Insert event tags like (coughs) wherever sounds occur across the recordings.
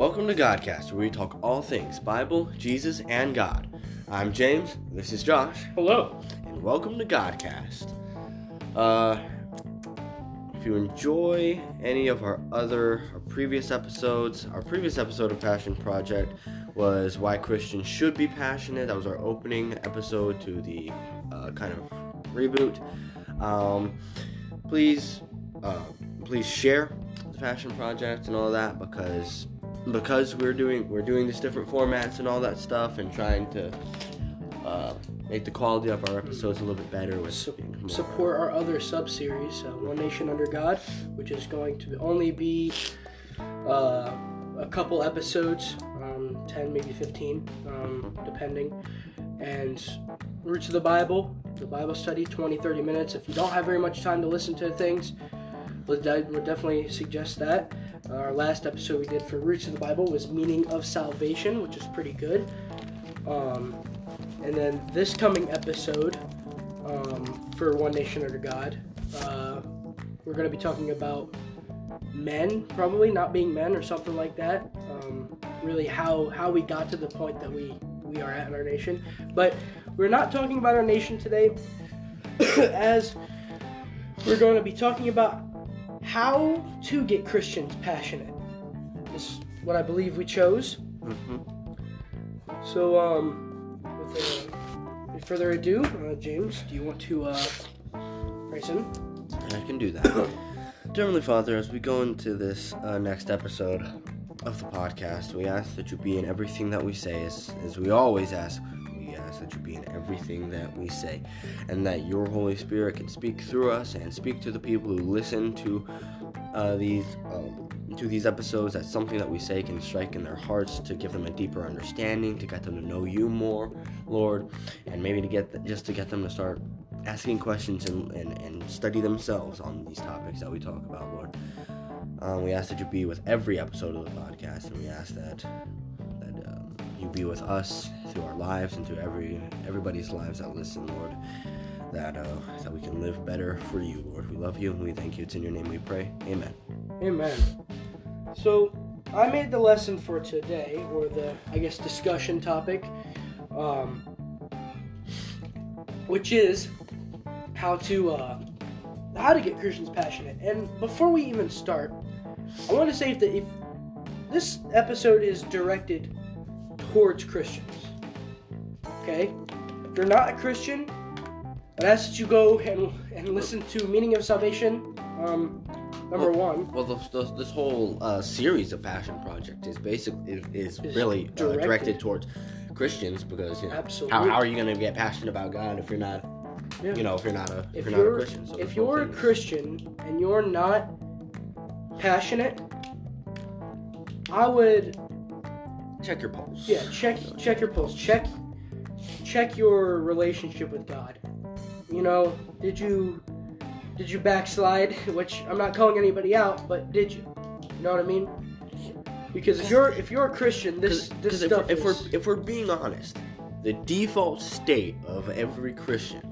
Welcome to Godcast, where we talk all things Bible, Jesus, and God. I'm James. This is Josh. Hello. And welcome to Godcast. Uh, if you enjoy any of our other our previous episodes, our previous episode of Passion Project was why Christians should be passionate. That was our opening episode to the uh, kind of reboot. Um, please, uh, please share the Passion Project and all that because because we're doing we're doing these different formats and all that stuff and trying to uh, make the quality of our episodes a little bit better with Su- more- support our other sub series, uh, One Nation Under God, which is going to only be uh, a couple episodes, um, 10, maybe 15, um, depending. And Roots of the Bible, the Bible study, 20, 30 minutes. If you don't have very much time to listen to things, would de- would definitely suggest that. Our last episode we did for Roots of the Bible was Meaning of Salvation, which is pretty good. Um, and then this coming episode um, for One Nation Under God, uh, we're going to be talking about men, probably not being men or something like that. Um, really, how how we got to the point that we we are at in our nation. But we're not talking about our nation today, (coughs) as we're going to be talking about how to get Christians passionate. Is what I believe we chose. Mhm. So, um, with, uh, further ado, uh, James, do you want to uh, pray in? I can do that. (coughs) Dear Heavenly Father, as we go into this uh, next episode of the podcast, we ask that you be in everything that we say, as, as we always ask. We ask that you be in everything that we say, and that your Holy Spirit can speak through us and speak to the people who listen to uh, these um, to these episodes. That something that we say can strike in their hearts to give them a deeper understanding, to get them to know you more, Lord, and maybe to get just to get them to start asking questions and, and, and study themselves on these topics that we talk about, Lord. Um, we ask that you be with every episode of the podcast, and we ask that you be with us through our lives and through every everybody's lives that listen, Lord. That uh, that we can live better for you, Lord. We love you and we thank you. It's in your name we pray. Amen. Amen. So, I made the lesson for today, or the, I guess, discussion topic, um, which is how to, uh, how to get Christians passionate. And before we even start, I want to say that if this episode is directed towards Christians, okay? If you're not a Christian, I ask that you go and, and listen to Meaning of Salvation, um, number one. Well, this, this, this whole uh, series of Passion Project is basically is, is Is really uh, directed- directed towards Christians because you know, Absolutely. how, how are you going to get passionate about God if you're not Yeah. you know if you're not a if, if you're, you're, not a Christian? So if you're a Christian and you're not passionate, I would check your pulse. yeah check check your pulse check check your relationship with God. You know, did you did you backslide? (laughs) Which I'm not calling anybody out, but did you? You know what I mean? Because if you're if you're a Christian, this this Because if, stuff we're, if we're if we're being honest, the default state of every Christian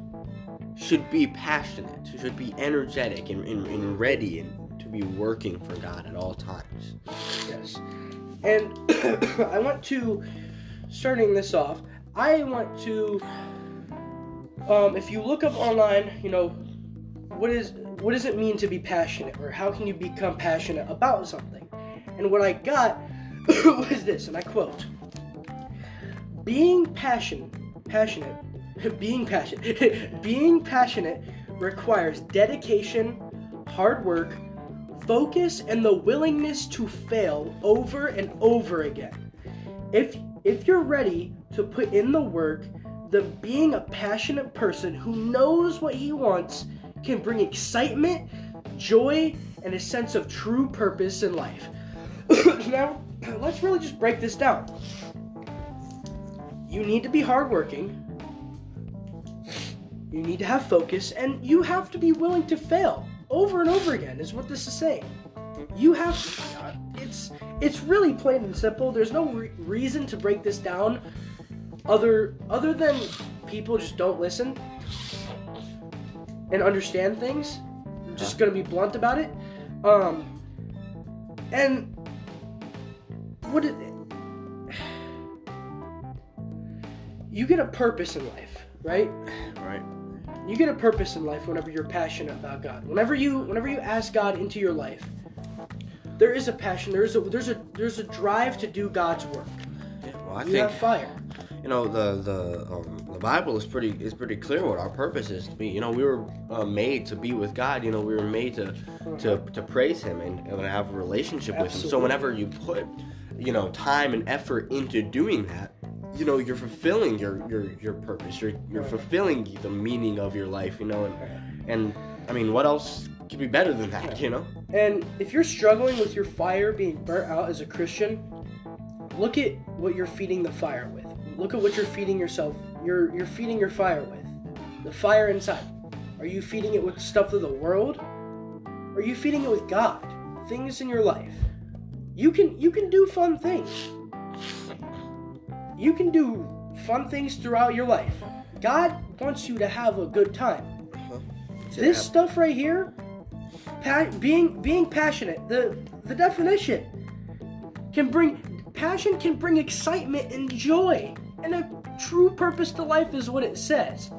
should be passionate, should be energetic and, and, and ready and to be working for God at all times. Yes. And (coughs) I want to, starting this off, I want to, um, if you look up online, you know, what is what does it mean to be passionate, or how can you become passionate about something? And what I got (coughs) was this, and I quote: "Being passionate, passionate, (laughs) being passionate, (laughs) being passionate requires dedication, hard work." Focus and the willingness to fail over and over again. If if you're ready to put in the work, then being a passionate person who knows what he wants can bring excitement, joy, and a sense of true purpose in life. (coughs) now, (coughs) let's really just break this down. You need to be hardworking. You need to have focus, and you have to be willing to fail over and over again. Is what this is saying. You have to. uh, It's it's really plain and simple. There's no re- reason to break this down, other other than people just don't listen and understand things. I'm just gonna be blunt about it. Um, and what it, (sighs) you get a purpose in life, right? Right. You get a purpose in life whenever you're passionate about God. Whenever you whenever you ask God into your life, there is a passion. There's a there's a there's a drive to do God's work. Yeah, well, I You think have fire. you know the the um, the Bible is pretty is pretty clear what our purpose is to be. You know, we were uh, made to be with God. You know, we were made to to, to praise Him and, and have a relationship with Him. So whenever you put you know time and effort into doing that, you know, you're fulfilling your your your purpose. You're you're fulfilling the meaning of your life. You know, and and I mean, what else could be better than that? You know. And if you're struggling with your fire being burnt out as a Christian, look at what you're feeding the fire with. Look at what you're feeding yourself. You're you're feeding your fire with. The fire inside. Are you feeding it with stuff of the world? Are you feeding it with God? Things in your life. You can you can do fun things. You can do fun things throughout your life. God wants you to have a good time. Uh-huh. This stuff right here, pa- being being passionate, the the definition can bring passion can bring excitement and joy, and a true purpose to life is what it says.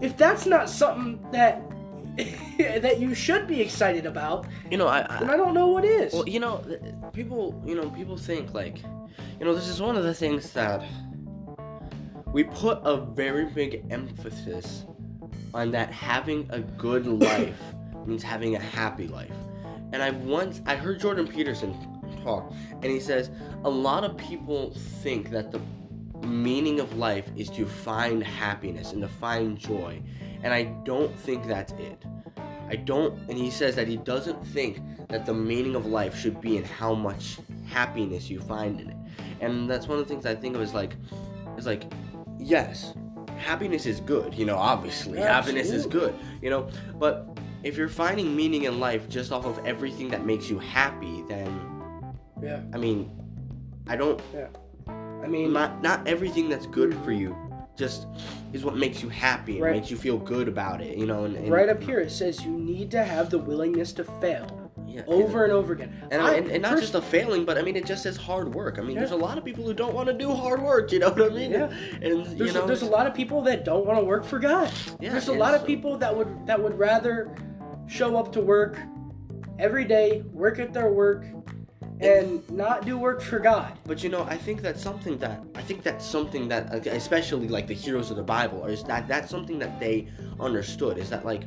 If that's not something that (laughs) that you should be excited about, You know, I, then I I don't know what is. Well, you know, people, you know, people think like, you know, this is one of the things that we put a very big emphasis on that having a good life means having a happy life. And I once I heard Jordan Peterson talk, and he says a lot of people think that the meaning of life is to find happiness and to find joy, and I don't think that's it. I don't, and he says that he doesn't think that the meaning of life should be in how much happiness you find in it. And that's one of the things I think of is like, is like, yes, happiness is good, you know, obviously, happiness is good, you know, but if you're finding meaning in life just off of everything that makes you happy, then, yeah, I mean, I don't, yeah. I mean, not, not everything that's good for you just is what makes you happy and Right. makes you feel good about it, you know, and, and right up here it says you need to have the willingness to fail yeah, over and over again. And, I- and, and not just a failing, but I mean, it just says hard work. I mean, Yeah. there's a lot of people who don't want to do hard work. You know what I mean? Yeah. And There's, you know, a, there's a lot of people that don't want to work for God. Yeah, there's a lot of people that would that would rather show up to work every day, work at their work, and not do work for God. But you know, I think that's something that I think that's something that, especially like the heroes of the Bible, is that that's something that they understood. Is that like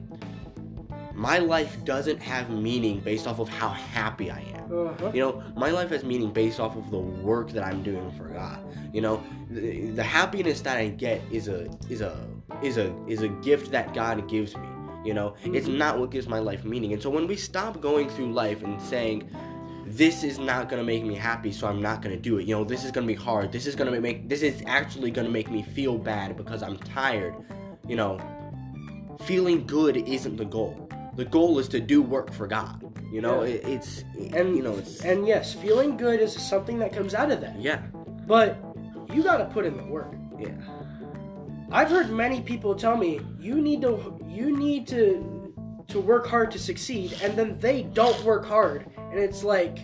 my life doesn't have meaning based off of how happy I am. Uh-huh. You know, my life has meaning based off of the work that I'm doing for God. You know, the, the happiness that I get is a is a is a is a gift that God gives me. You know, it's Mhm. not what gives my life meaning. And so when we stop going through life and saying, "This is not gonna make me happy, so I'm not gonna do it," you know, this is gonna be hard. This is gonna make this is actually gonna make me feel bad because I'm tired. You know, feeling good isn't the goal. The goal is to do work for God. You know, Yeah. it, it's And you know it's and yes, feeling good is something that comes out of that. yeah But you got to put in the work. yeah I've heard many people tell me you need to you need to to work hard to succeed and then they don't work hard and it's like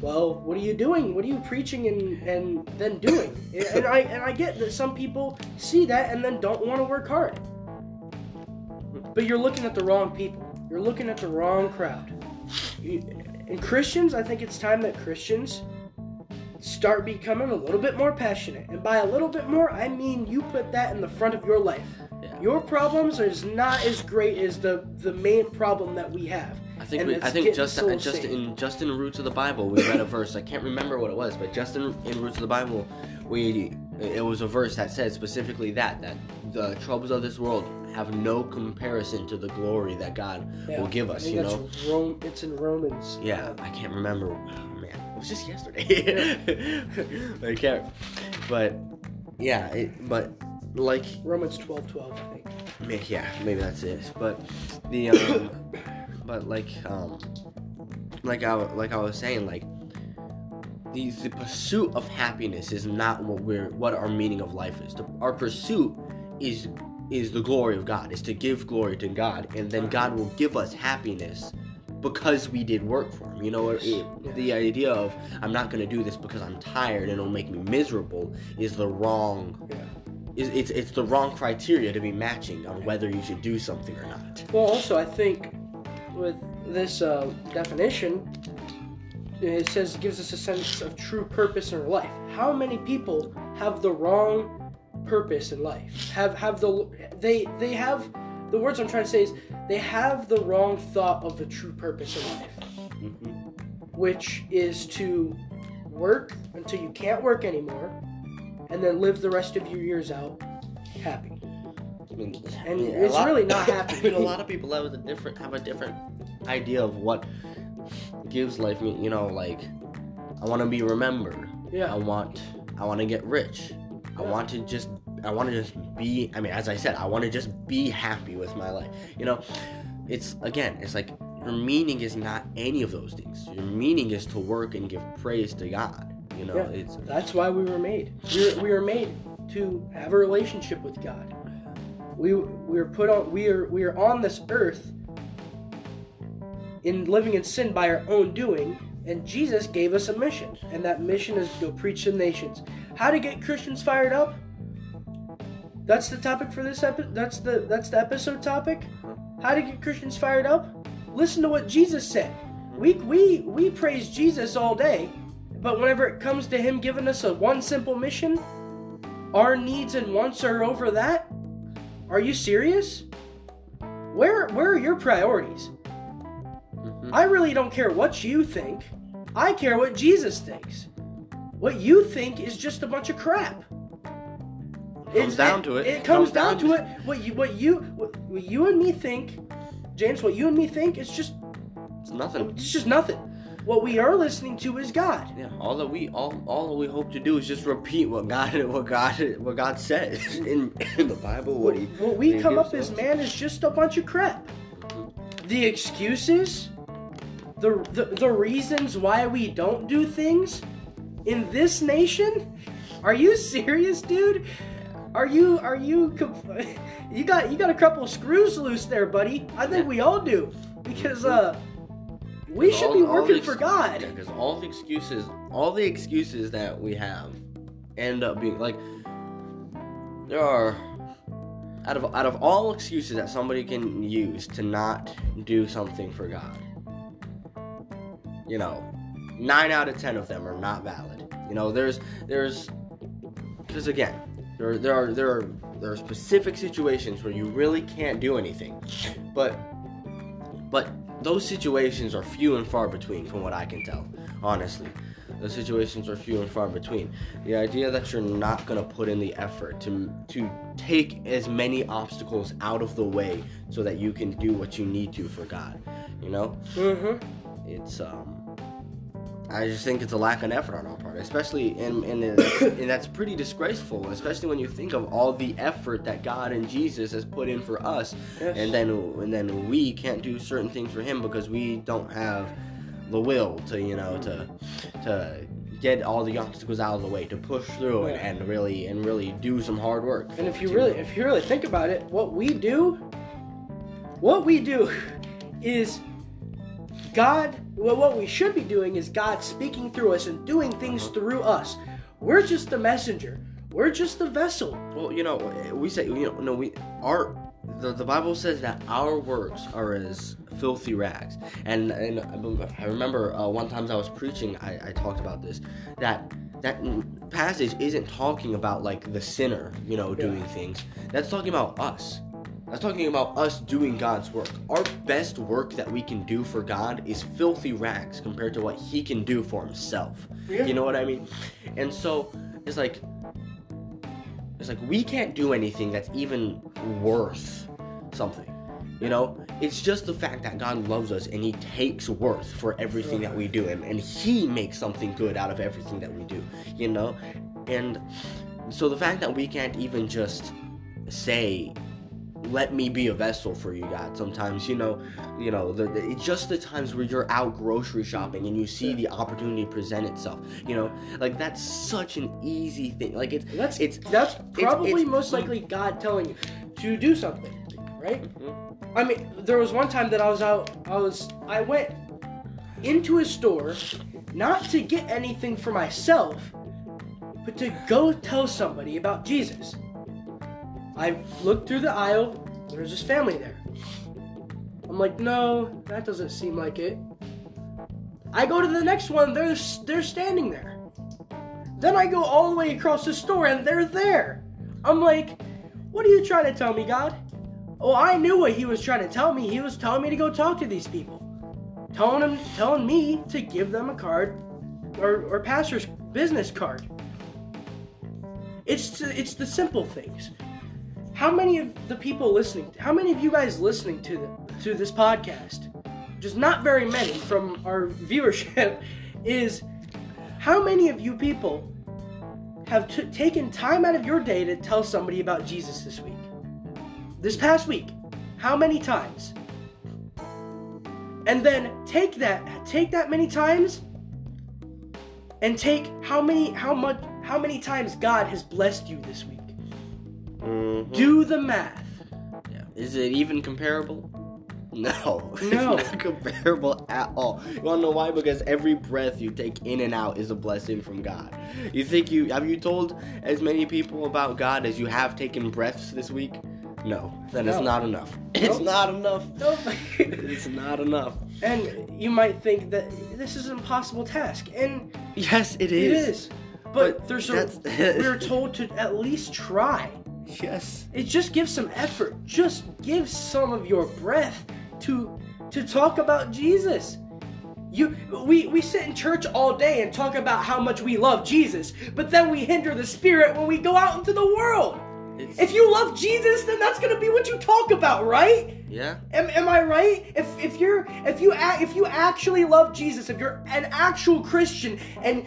well what are you doing what are you preaching and and then doing (laughs) and I and I get that some people see that and then don't want to work hard but you're looking at the wrong people you're looking at the wrong crowd and Christians I think it's time that Christians start becoming a little bit more passionate. And by a little bit more, I mean you put that in the front of your life. Yeah. Your problems is not as great as the the main problem that we have. I think we, I think just souls just saved. in just in Roots of the Bible we read a verse I can't remember what it was but just in, in Roots of the Bible we it was a verse that said specifically that that the troubles of this world have no comparison to the glory that God Yeah, will give us you that's know Rome, it's in Romans. yeah I can't remember oh, man it was just yesterday (laughs) I can't but yeah it, but like Romans 12, 12, I think. Yeah, maybe that's it. But the um, (coughs) but like um, like I like I was saying, like the the pursuit of happiness is not what we're what our meaning of life is. The, our pursuit is is the glory of God. Is to give glory to God, and then God will give us happiness because we did work for him. You know, it, Yeah. the idea of I'm not going to do this because I'm tired and it'll make me miserable is the wrong. Yeah. Is it's it's the wrong criteria to be matching on whether you should do something or not. Well, also, I think with this uh, definition, it says it gives us a sense of true purpose in our life. How many people have the wrong purpose in life? Have have the they they have the words I'm trying to say is they have the wrong thought of the true purpose in life, hmm which is to work until you can't work anymore, and then live the rest of your years out happy. I mean, I And mean, it's lot- really not (laughs) happy. I mean, a lot of people have a different have a different idea of what gives life meaning. You know, like I want to be remembered. Yeah. I want I want to get rich. I want to just I want to just be I mean as I said I want to just be happy with my life. You know, it's again it's like your meaning is not any of those things. Your meaning is to work and give praise to God. You know, Yeah. it's That's why we were made. We were, we were made to have a relationship with God. We we were put on we are we are on this earth in living in sin by our own doing, and Jesus gave us a mission, and that mission is to go preach to the nations. How to get Christians fired up? That's the topic for this episode. That's the that's the episode topic. How to get Christians fired up? Listen to what Jesus said. We we we praise Jesus all day, but whenever it comes to him giving us a one simple mission, our needs and wants are over that? Are you serious? Where where are your priorities? Mhm. I really don't care what you think. I care what Jesus thinks. What you think is just a bunch of crap. Comes down to it. It comes down to it. What you what you what, what you and me think, James. What you and me think is just it's nothing. it's just nothing. What we are listening to is God. Yeah, all that we all all that we hope to do is just repeat what God (laughs) what God what God says (laughs) in, in the Bible. What he what we come up as man is just a bunch of crap. The excuses, the, the the reasons why we don't do things in this nation. Are you (laughs) serious, dude? Are you are you (laughs) you got you got a couple of screws loose there, buddy? I think we all do because uh we should All- be working for God. Yeah, because all the excuses, all the excuses that we have, end up being like there are out of out of all excuses that somebody can use to not do something for God. You know, nine out of ten of them are not valid. You know, there's there's because again, there there are there are there are specific situations where you really can't do anything, but but those situations are few and far between from what I can tell, honestly. Those situations are few and far between. The idea that you're not gonna put in the effort to to take as many obstacles out of the way so that you can do what you need to for God, you know, Mm-hmm. it's um. I just think it's a lack of effort on our part, especially in and, it's- (coughs) and that's pretty disgraceful, especially when you think of all the effort that God and Jesus has put in for us, Yes. and then and then we can't do certain things for him because we don't have the will to you know to to get all the obstacles out of the way to push through and, Yeah. and really and really do some hard work And if you really, if you really think about it, what we do, what we do, (laughs) is God. Well, what we should be doing is God speaking through us and doing things Uh-huh. through us. We're just the messenger. We're just the vessel. well you know we say you know no we our the, the bible says that our works are as filthy rags and and I remember uh, one time i was preaching I, I talked about this that that passage isn't talking about like the sinner you know doing things that's talking about us that's talking about us doing God's work. Our best work that we can do for God is filthy rags compared to what He can do for Himself. Yeah. You know what I mean? And so it's like, it's like we can't do anything that's even worth something. You know, it's just the fact that God loves us and He takes worth for everything that we do, and, and He makes something good out of everything that we do. You know, and so the fact that we can't even just say let me be a vessel for you god sometimes you know you know the, the, it's just the times where you're out grocery shopping and you see the opportunity present itself you know like that's such an easy thing like it's That's it's that's probably it's- most likely God telling you to do something, right? Mhm. I mean, there was one time that I was out. I was. I went into a store, not to get anything for myself, but to go tell somebody about Jesus. I looked through the aisle. There's this family there. I'm like, no, that doesn't seem like it. I go to the next one. They're they're standing there. Then I go all the way across the store and they're there. I'm like, what are you trying to tell me, God? Oh, I knew what he was trying to tell me. He was telling me to go talk to these people. Telling him telling me to give them a card or, or pastor's business card. It's it's the simple things. How many of the people listening, how many of you guys listening to the, to this podcast, just not very many from our viewership, (laughs) is how many of you people have t- taken time out of your day to tell somebody about Jesus this week? This past week, how many times? And then take that, take that many times, and take how many, how much, how many times God has blessed you this week. Mhm. Do the math. Yeah. Is it even comparable? No. (laughs) No. It's not comparable at all. You wanna know why? Because every breath you take in and out is a blessing from God. You think you have you told as many people about God as you have taken breaths this week? No. Then it's not enough. (laughs) It's not enough. Nope. (laughs) It's not enough. and you might think that this is an impossible task, and Yes, it it is. is. But, But there's a, we're told to at least try. Yes. It just gives some effort. Just give some of your breath to to talk about Jesus. You we we sit in church all day and talk about how much we love Jesus, but then we hinder the spirit when we go out into the world. It's, If you love Jesus, then that's going to be what you talk about, right? yeah. Am, am I right? If if you're if you if you actually love Jesus, if you're an actual Christian and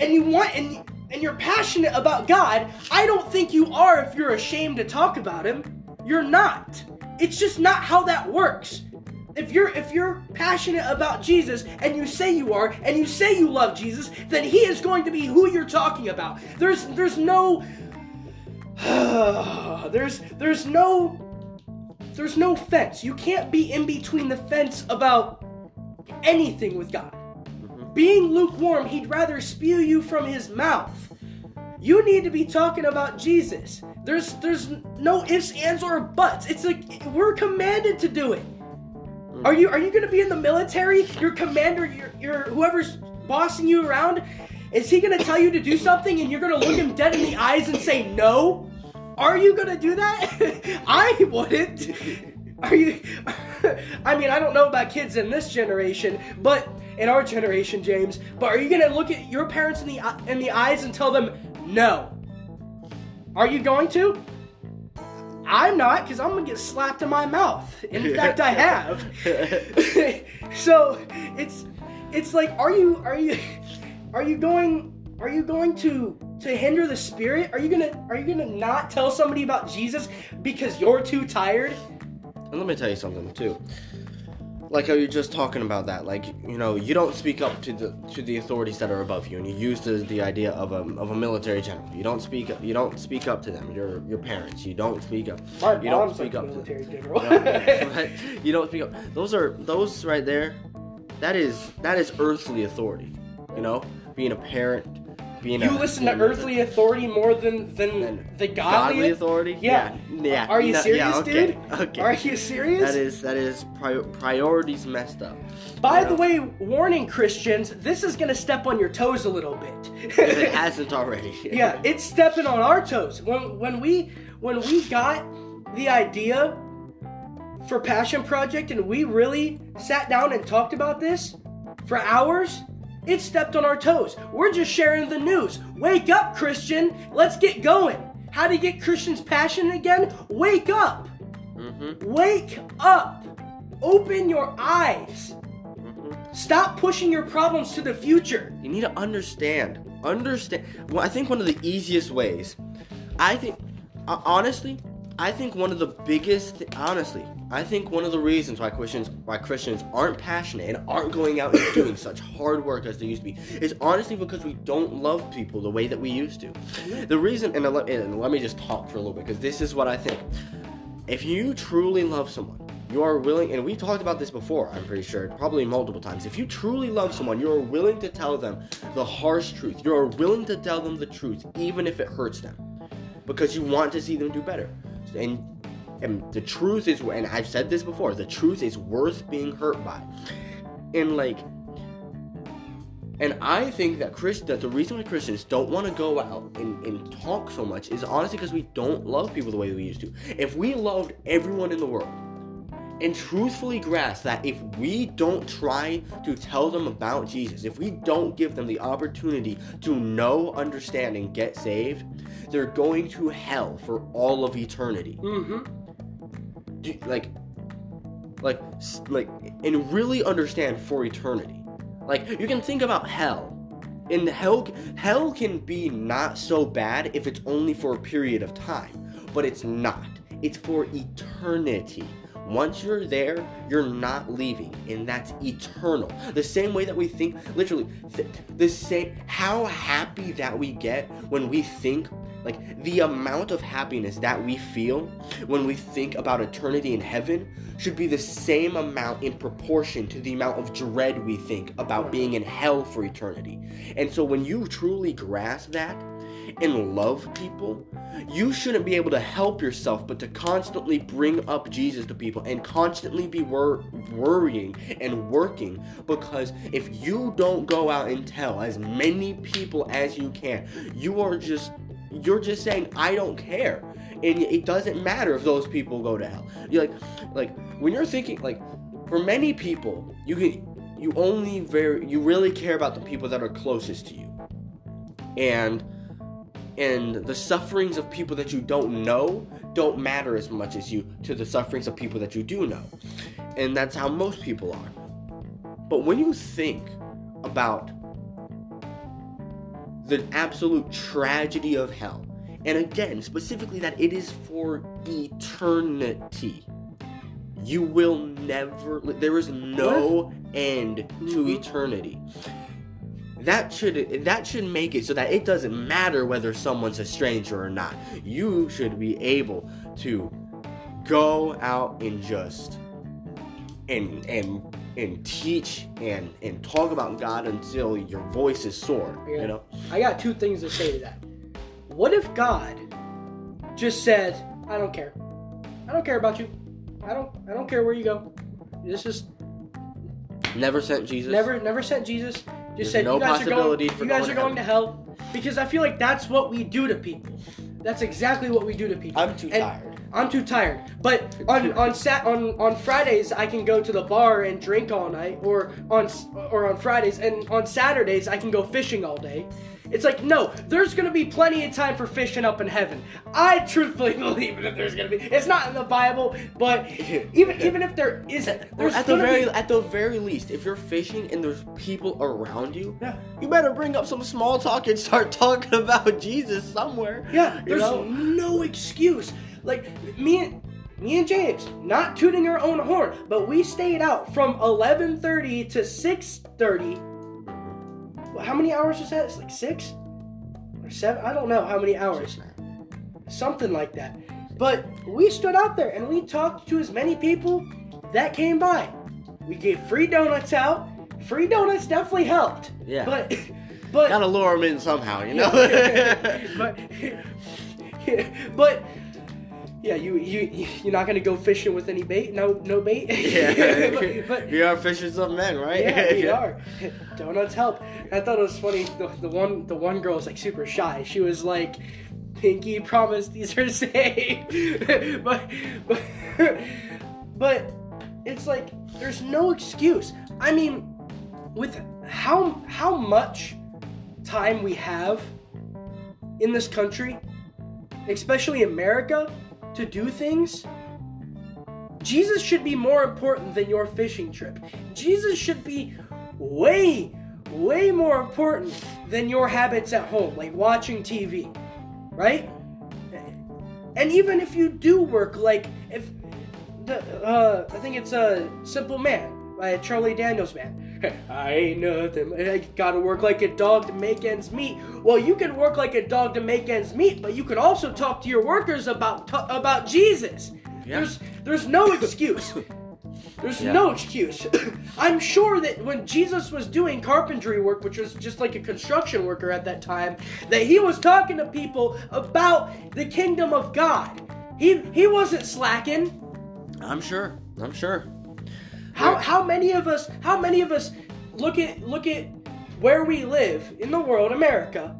and you want and and you're passionate about God, I don't think you are if you're ashamed to talk about him. You're not. It's just not how that works. If you're if you're passionate about Jesus and you say you are and you say you love Jesus, then he is going to be who you're talking about. There's there's no (sighs) there's there's no there's no fence. You can't be in between the fence about anything with God. Being lukewarm, he'd rather spew you from his mouth. You need to be talking about Jesus. There's there's no ifs, ands, or buts. It's like we're commanded to do it. Are you are you gonna be in the military? Your commander, your your whoever's bossing you around, is he gonna tell you to do something and you're gonna look him dead in the eyes and say no? Are you gonna do that? (laughs) I wouldn't. (laughs) Are you? (laughs) I mean, I don't know about kids in this generation, but in our generation, James. But are you gonna look at your parents in the uh, in the eyes and tell them no? Are you going to? I'm not, because I'm gonna get slapped in my mouth. In (laughs) fact, I have. (laughs) so it's it's like, are you are you are you going are you going to to hinder the spirit? Are you gonna are you gonna not tell somebody about Jesus because you're too tired? And let me tell you something too. Like how you're just talking about that, like you know, you don't speak up to the to the authorities that are above you, and you use the, the idea of a of a military general. You don't speak up. You don't speak up to them. Your your parents. You don't speak up. My you don't speak up to them. general. (laughs) Right? you don't speak up. Those are those right there. That is that is earthly authority. You know, being a parent, being you a, listen to earthly authority more than than than the godly. godly authority. Yeah. yeah. Are you No, serious, yeah, okay, dude? Okay. Are you serious? That is that is pri- priorities messed up. By the know? way, warning Christians, this is gonna step on your toes a little bit. If it (laughs) hasn't already. yeah, it's stepping on our toes. When when we when we got the idea for Passion Project and we really sat down and talked about this for hours, it stepped on our toes. We're just sharing the news. Wake up, Christian. Let's get going. How to get Christians passionate again? Wake up. Mm-hmm. Wake up. Open your eyes. mm-hmm. Stop pushing your problems to the future. You need to understand. Understand. Well, I think one of the easiest ways. I think, honestly, I think one of the biggest. Honestly, I think one of the reasons why Christians why Christians aren't passionate and aren't going out and doing such hard work as they used to be is honestly because we don't love people the way that we used to. The reason, and let, and let me just talk for a little bit because this is what I think. if you truly love someone, you are willing, and we talked about this before, I'm pretty sure, probably multiple times. If you truly love someone, you are willing to tell them the harsh truth. You are willing to tell them the truth, even if it hurts them, because you want to see them do better. And and the truth is, and I've said this before, the truth is worth being hurt by. And like, and I think that Chris, that the reason why Christians don't want to go out and, and talk so much is honestly because we don't love people the way we used to. If we loved everyone in the world, and truthfully grasp that if we don't try to tell them about Jesus, if we don't give them the opportunity to know, understand, and get saved, they're going to hell for all of eternity. Mm-hmm. Like, like, like, and really understand for eternity. Like, you can think about hell. In hell, hell can be not so bad if it's only for a period of time, but it's not. It's for eternity. Once you're there, you're not leaving, and that's eternal. The same way that we think, literally, th- the same, how happy that we get when we think, like, the amount of happiness that we feel when we think about eternity in heaven should be the same amount in proportion to the amount of dread we think about being in hell for eternity. And so when you truly grasp that, and love people, you shouldn't be able to help yourself but to constantly bring up Jesus to people and constantly be wor- worrying and working because if you don't go out and tell as many people as you can, you are just you're just saying I don't care. And it doesn't matter if those people go to hell. You're like like when you're thinking like for many people, you can you only very you really care about the people that are closest to you. And and the sufferings of people that you don't know don't matter as much as you to the sufferings of people that you do know. And that's how most people are. But when you think about the absolute tragedy of hell, and again, specifically that it is for eternity, you will never, there is no end to Mhm. eternity that should that should make it so that it doesn't matter whether someone's a stranger or not. You should be able to go out and just and and and teach and and talk about God until your voice is sore. Yeah. You know, I got two things to say to that. What if God just said, "I don't care. I don't care about you. I don't. I don't care where you go. This is never sent Jesus. never, never sent Jesus. Just There's said no you guys are possibility going. for You guys going are to going to hell because I feel like that's what we do to people. That's exactly what we do to people. I'm too And tired. I'm too tired. But on on sat on on Fridays I can go to the bar and drink all night, or on or on Fridays and on Saturdays I can go fishing all day. It's like no, there's gonna be plenty of time for fishing up in heaven. I truthfully (laughs) believe that there's gonna be. It's not in the Bible, but (laughs) even even if there isn't, there's at the very be, at the very least, if you're fishing and there's people around you, Yeah. you better bring up some small talk and start (laughs) talking about Jesus somewhere. Yeah, there's know? no excuse. Like me and me and James, not tooting our own horn, but we stayed out from 11:30 to 6:30. Well, How many hours was that? It's like six or seven. I don't know how many hours. Something like that. But we stood out there and we talked to as many people that came by. We gave free donuts out. Free donuts definitely helped. Yeah. But (laughs) but Gotta lure them in somehow, you know. (laughs) (laughs) but but yeah, you you you're not gonna go fishing with any bait. No no bait. (laughs) yeah, (laughs) but, but we are fishers of men, right? yeah, we (laughs) are. Donuts help. I thought it was funny. The, the one the one girl was like super shy. She was like, "Pinky, promise these are safe." but but but it's like there's no excuse. I mean, with how how much time we have in this country, especially America, to do things. Jesus should be more important than your fishing trip. Jesus should be way, way more important than your habits at home, like watching TV, right? And even if you do work, like if the uh, I think it's a Simple Man by Charlie Daniels Band. (laughs) I ain't nothing. I gotta work like a dog to make ends meet. Well, you can work like a dog to make ends meet, but you can also talk to your workers about about Jesus. Yeah. There's there's no (laughs) excuse. There's Yeah. no excuse. (clears throat) I'm sure that when Jesus was doing carpentry work, which was just like a construction worker at that time, that he was talking to people about the kingdom of God. He he wasn't slacking. I'm sure. I'm sure. How Yeah. how many of us how many of us look at look at where we live in the world, America,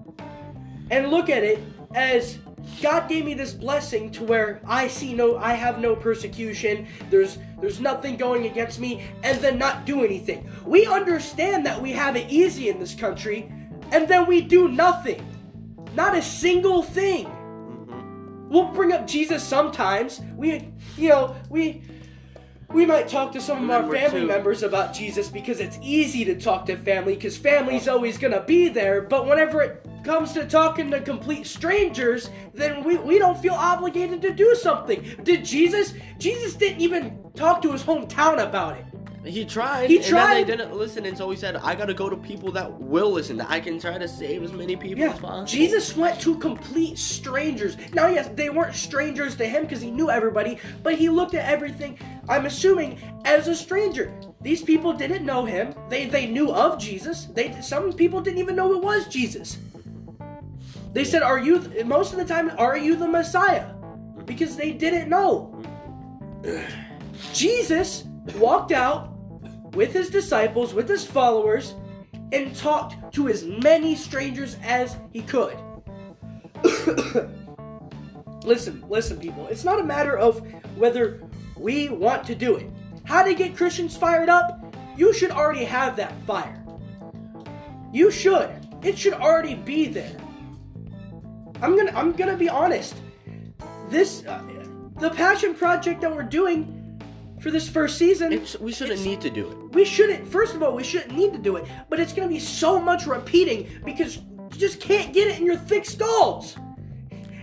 and look at it as God gave me this blessing to where I see no I have no persecution. There's there's nothing going against me and then not do anything. We understand that we have it easy in this country and then we do nothing. Not a single thing. hmm We'll bring up Jesus sometimes. We, you know, we we might talk to some of our family too- members about Jesus because it's easy to talk to family because family's always gonna be there. But whenever it comes to talking to complete strangers, then we, we don't feel obligated to do something. Did Jesus? Jesus didn't even talk to his hometown about it. He tried. He And tried. then they didn't listen, and so he said, "I got to go to people that will listen. That I can try to save as many people as Yeah, possible." Jesus went to complete strangers. Now, yes, they weren't strangers to him because he knew everybody, but he looked at everything, I'm assuming, as a stranger. These people didn't know him. They they knew of Jesus. They some people didn't even know it was Jesus. They said, "Are you?" Most of the time, "Are you the Messiah?" Because they didn't know. (sighs) Jesus walked out with his disciples, with his followers, and talked to as many strangers as he could. (coughs) listen, listen, people. It's not a matter of whether we want to do it. How to get Christians fired up? You should already have that fire. You should. It should already be there. I'm gonna. I'm gonna be honest. This, uh, the passion project that we're doing for this first season. It's, we shouldn't need to do it. We shouldn't. First of all, we shouldn't need to do it. But it's gonna be so much repeating because you just can't get it in your thick skulls.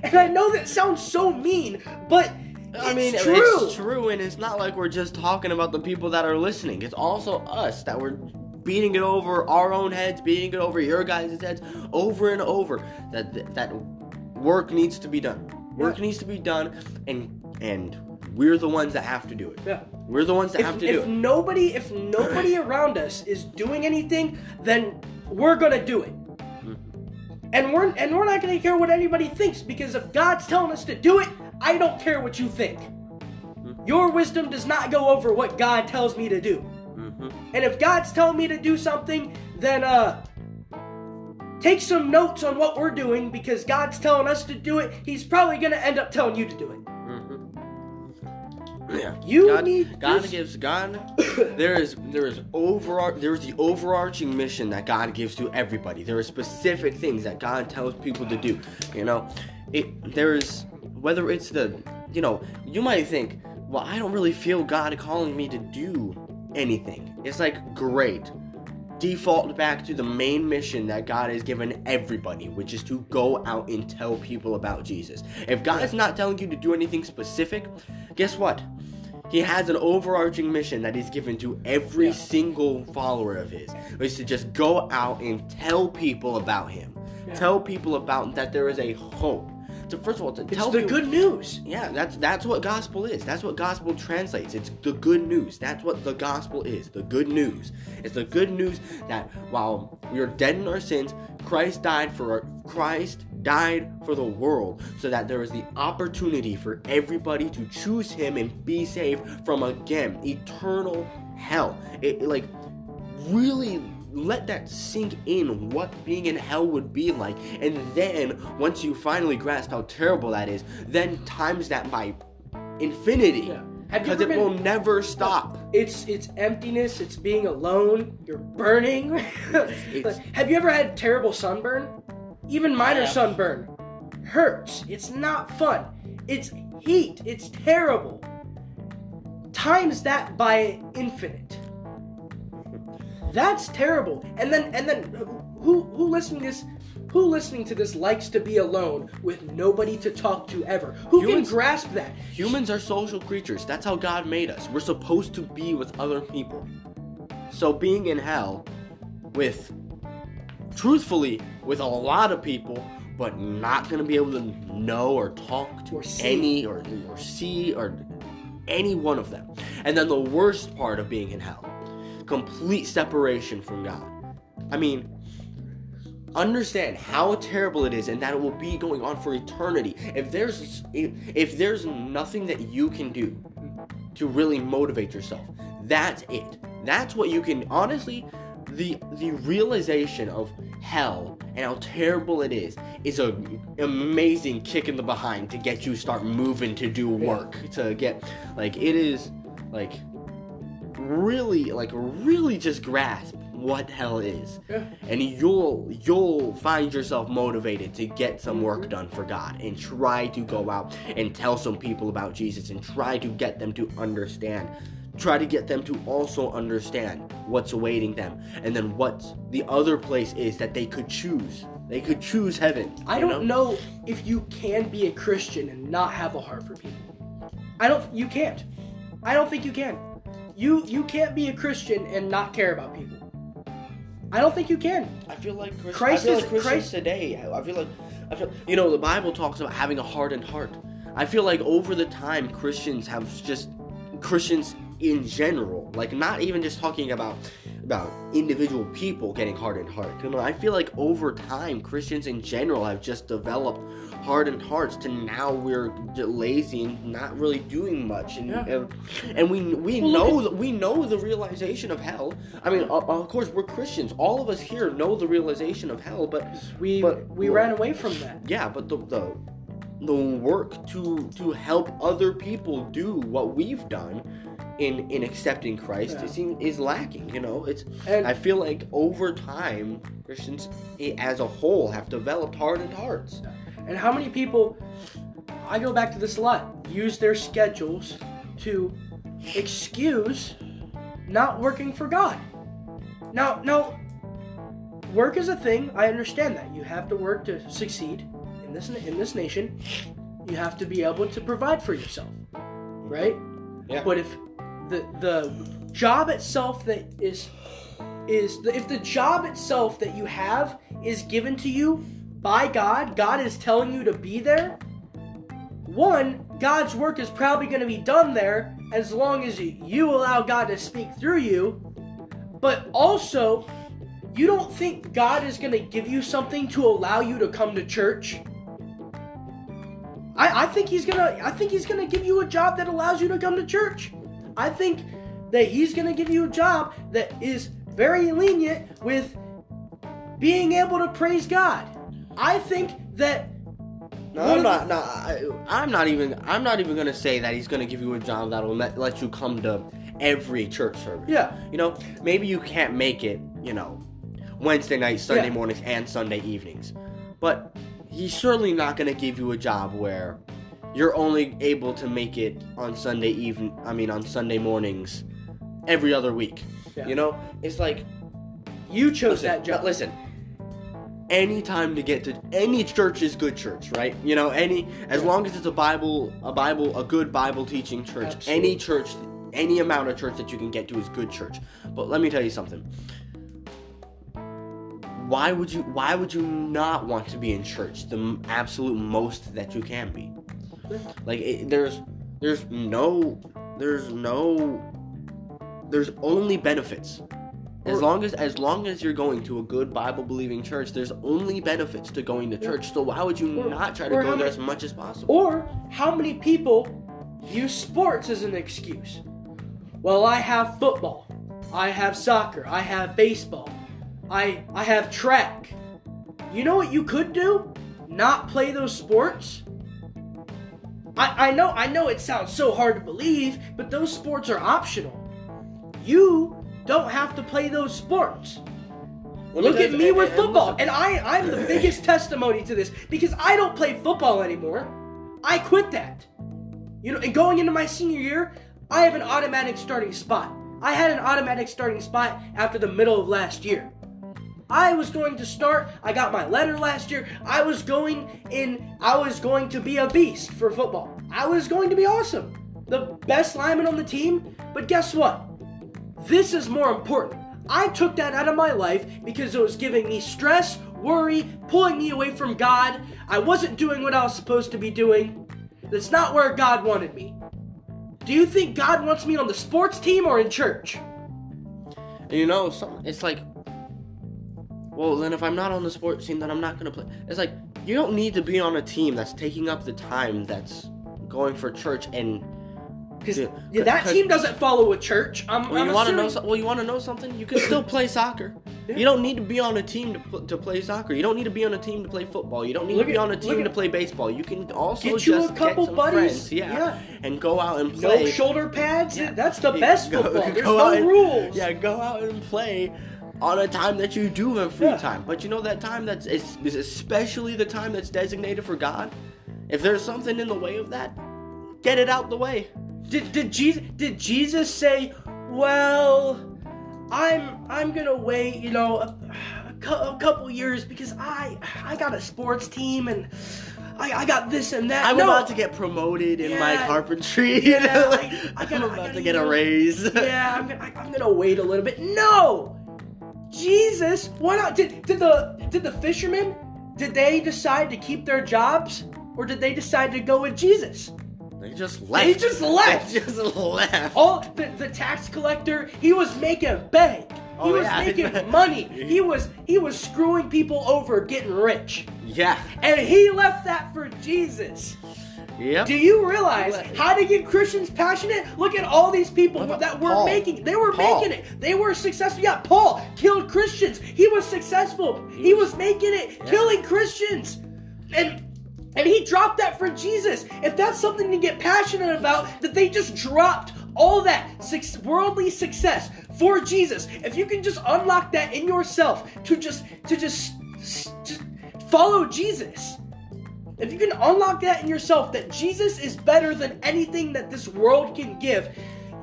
And I know that sounds so mean, but I it's mean, true. it's true, and it's not like we're just talking about the people that are listening. It's also us that we're beating it over our own heads, beating it over your guys' heads, over and over. That that, that work needs to be done. Work Yeah. needs to be done, and and we're the ones that have to do it. Yeah. We're the ones that have to do it. if nobody, if nobody (clears throat) around us is doing anything, then we're gonna do it. Mm-hmm. And we're and we're not gonna care what anybody thinks because if God's telling us to do it, I don't care what you think. Mm-hmm. Your wisdom does not go over what God tells me to do. hmm And if God's telling me to do something, then uh take some notes on what we're doing because God's telling us to do it. He's probably going to end up telling you to do it. Yeah. You God, need God this- gives God. there is there is over there is the overarching mission that God gives to everybody. There are specific things that God tells people to do. You know, it there is whether it's the you know you might think, well, I don't really feel God calling me to do anything. It's like great. Default back to the main mission that God has given everybody, which is to go out and tell people about Jesus. If God is not telling you to do anything specific, guess what? He has an overarching mission that he's given to every Yeah. single follower of his, which is to just go out and tell people about him. Yeah. Tell people about that there is a hope. So first of all, to It's tell the people, good news. yeah, that's that's what gospel is. That's what gospel translates. It's the good news. That's what the gospel is. The good news. It's the good news that while we are dead in our sins, Christ died for our, Christ died for the world so that there is the opportunity for everybody to choose him and be saved from again eternal hell. It like really let that sink in what being in hell would be like and then once you finally grasp how terrible that is then times that by infinity Yeah. Because it been, will never stop It's it's emptiness. It's being alone. You're burning. (laughs) It's- Have you ever had terrible sunburn? Even minor Yeah. sunburn hurts. It's not fun. It's heat. It's terrible. Times that by infinite. That's terrible. And then and then who who listening to this who listening to this likes to be alone with nobody to talk to ever? Who Humans- can grasp that? humans are social creatures that's how god made us we're supposed to be with other people so being in hell with truthfully with a lot of people but not gonna be able to know or talk to Or any or, or see or any one of them. And then the worst part of being in hell complete separation from God. I mean, understand how terrible it is and that it will be going on for eternity. If there's if, if there's nothing that you can do to really motivate yourself, that's it. That's what you can honestly the the realization of hell and how terrible it is is a amazing kick in the behind to get you start moving to do work to get like it is like really like really just grasp what hell is Yeah. and you'll you'll find yourself motivated to get some work mm-hmm. done for God and try to go out and tell some people about Jesus and try to get them to understand try to get them to also understand what's awaiting them and then what the other place is that they could choose they could choose heaven I don't know if you can be a Christian and not have a heart for people. I don't. You can't. I don't think you can. You you can't be a Christian and not care about people. I don't think you can. I feel like Christ, Christ I feel is- like Christians Christ- today. I feel like I feel you know the Bible talks about having a hardened heart. I feel like over the time Christians have just Christians in general, like not even just talking about about individual people getting hardened heart. You know, I feel like over time Christians in general have just developed hardened hearts to now we're lazy and not really doing much and Yeah. and, and we we Well, know at- that we know the realization of hell. I mean, of, of course we're Christians. All of us here know the realization of hell, but We But- we ran away from that. yeah, but the the the work to to help other people do what we've done in in accepting Christ Yeah. is is lacking. You know, it's And I feel like over time Christians as a whole have developed hardened hearts. and how many people? I go back to this a lot. Use their schedules to excuse not working for God. Now, now, work is a thing. I understand that you have to work to succeed in this in this nation. You have to be able to provide for yourself, right? Yeah. But if the the job itself that is is the, if the job itself that you have is given to you by God, God is telling you to be there. One, God's work is probably going to be done there as long as you allow God to speak through you. But also, you don't think God is going to give you something to allow you to come to church? I, I think he's gonna I think he's gonna give you a job that allows you to come to church. I think that he's gonna give you a job that is very lenient with being able to praise God. I think that No, I'm not. No, I, I'm not even. I'm not even gonna say that he's gonna give you a job that'll let, let you come to every church service. yeah, You know, maybe you can't make it. You know, Wednesday nights, Sunday Yeah. mornings, and Sunday evenings, but he's surely not gonna give you a job where you're only able to make it on Sunday even. I mean, on Sunday mornings, every other week. Yeah. You know, it's like you chose listen, that job. Listen, any time to get to any church is good church, right? You know, any as Yeah. long as it's a Bible, a Bible, a good Bible teaching church. Absolutely. Any church, any amount of church that you can get to is good church. But let me tell you something. Why would you? Why would you not want to be in church? The absolute most that you can be. Like it, there's, there's no, there's no, there's only benefits. As long as as long as you're going to a good Bible believing church, there's only benefits to going to church. So why would you Or- not try to go there many- as much as possible? Or how many people use sports as an excuse? Well, I have football. I have soccer. I have baseball. I I have track. You know what you could do? Not play those sports? I, I know I know it sounds so hard to believe, but those sports are optional. You don't have to play those sports. Me Look at me and- with and football, listen, and I I'm the biggest (laughs) testimony to this because I don't play football anymore. I quit that. You know, and going into my senior year, I have an automatic starting spot. I had an automatic starting spot after the middle of last year. I was going to start. I got my letter last year. I was going in. I was going to be a beast for football. I was going to be awesome. The best lineman on the team. But guess what? This is more important. I took that out of my life because it was giving me stress, worry, pulling me away from God. I wasn't doing what I was supposed to be doing. That's not where God wanted me. Do you think God wants me on the sports team or in church? You know, it's like, well, then if I'm not on the sports team, then I'm not gonna play. It's like you don't need to be on a team that's taking up the time that's going for church and. Because Yeah, yeah, that team doesn't follow a church. I'm, Well, I'm you want to know? So, well, you want to know something? You can (coughs) still play soccer. Yeah. You don't need to be on a team to, to play soccer. You don't need to be on a team to play football. You don't need Look to be at- on a team to play baseball. You can also Get you a just couple get some buddies. friends, yeah, and go out and play. No shoulder pads. That's the best go- football. (laughs) There's go no out and- rules. Yeah, go out and play on a time that you do have free Yeah. time. But you know that time that's especially the time that's designated for God. If there's something in the way of that, get it out the way. Did did Jesus did Jesus say, "Well, I'm I'm gonna wait, you know, a, a, cou- a couple years because I I got a sports team and I, I got this and that." I'm no. about to get promoted in my Yeah. carpentry. you Yeah, know? I- I (laughs) gotta- I'm I about to get a raise. yeah, I'm gonna I, I'm gonna wait a little bit. No, Jesus, why not? Did did the did the fishermen did they decide to keep their jobs or did they decide to go with Jesus? They just left. They just left. They (laughs) just left. All the, the tax collector, he was making bank. He Oh, was yeah. making (laughs) money. He was he was screwing people over, getting rich. Yeah. And he left that for Jesus. Yep. Do you realize how to get Christians passionate? Look at all these people that were Paul? making they were Paul. making it. They were successful. Yeah, Paul killed Christians. He was successful. He, He was, was- making it, Yeah. killing Christians. And and he dropped that for Jesus. If that's something to get passionate about, that they just dropped all that suc- worldly success for Jesus. If you can just unlock that in yourself to just to just just follow Jesus. If you can unlock that in yourself that Jesus is better than anything that this world can give,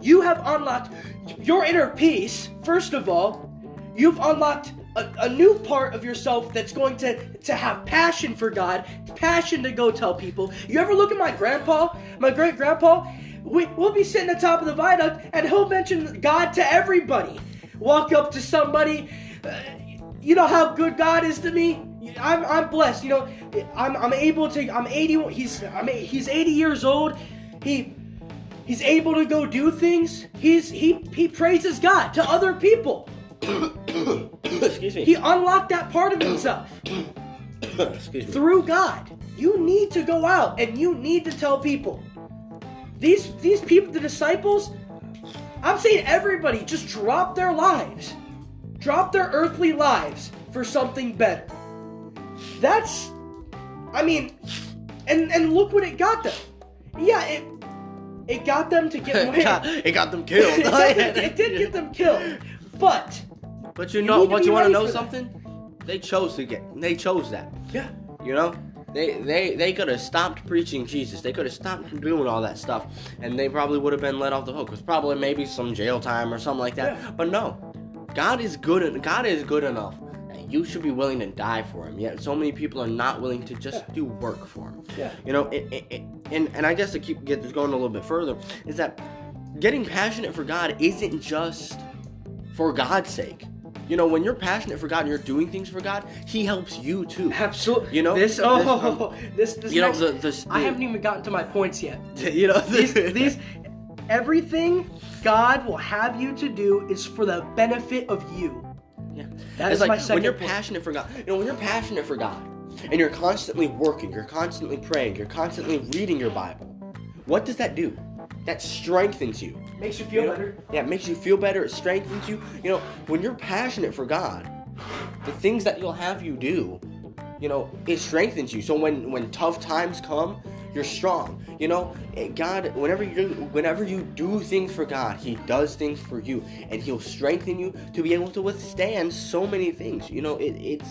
you have unlocked your inner peace, first of all. You've unlocked a, a new part of yourself that's going to, to have passion for God, passion to go tell people. You ever look at my grandpa, my great grandpa? We, we'll be sitting at the top of the viaduct and he'll mention God to everybody. Walk up to somebody, uh, you know how good God is to me. I'm, I'm blessed. You know, I'm, I'm able to. I'm 80. He's I'm, he's 80 years old. He he's able to go do things. He's he he praises God to other people. Excuse me. He unlocked that part of himself Excuse me. through God. You need to go out and you need to tell people. These these people, the disciples, I'm saying everybody just drop their lives. Drop their earthly lives for something better. That's I mean and and look what it got them. Yeah, it it got them to get (laughs) away. got, (laughs) it got them killed. (laughs) it, did, it did get them killed. But But you know, but you want to know for that. something? They chose to get. They chose that. yeah, You know, they they they could have stopped preaching Jesus. They could have stopped doing all that stuff, and they probably would have been let off the hook. With probably maybe some jail time or something like that. Yeah. But no, God is good. God is good enough. You should be willing to die for him. Yet so many people are not willing to just Yeah. do work for him. yeah. You know, it, it, it, and and I guess to keep get this going a little bit further is that getting passionate for God isn't just for God's sake. You know, when you're passionate for God and you're doing things for God, He helps you too. Absolutely. You know, this. this, Oh, um, (laughs) this. This. You know, next, the, the, I haven't even gotten to my points yet. (laughs) you know, These, (laughs) these, everything God will have you to do is for the benefit of you. That it's is like my second when you're point. passionate for God. You know, when you're passionate for God and you're constantly working, you're constantly praying, you're constantly reading your Bible. What does that do? That strengthens you. Makes you feel You know? better. Yeah, it makes you feel better. It strengthens you. You know, when you're passionate for God, the things that He'll have you do, you know, it strengthens you. So when when tough times come, you're strong. You know, Eh, God, whenever you whenever you do things for God, He does things for you, and He'll strengthen you to be able to withstand so many things. You know, it, it's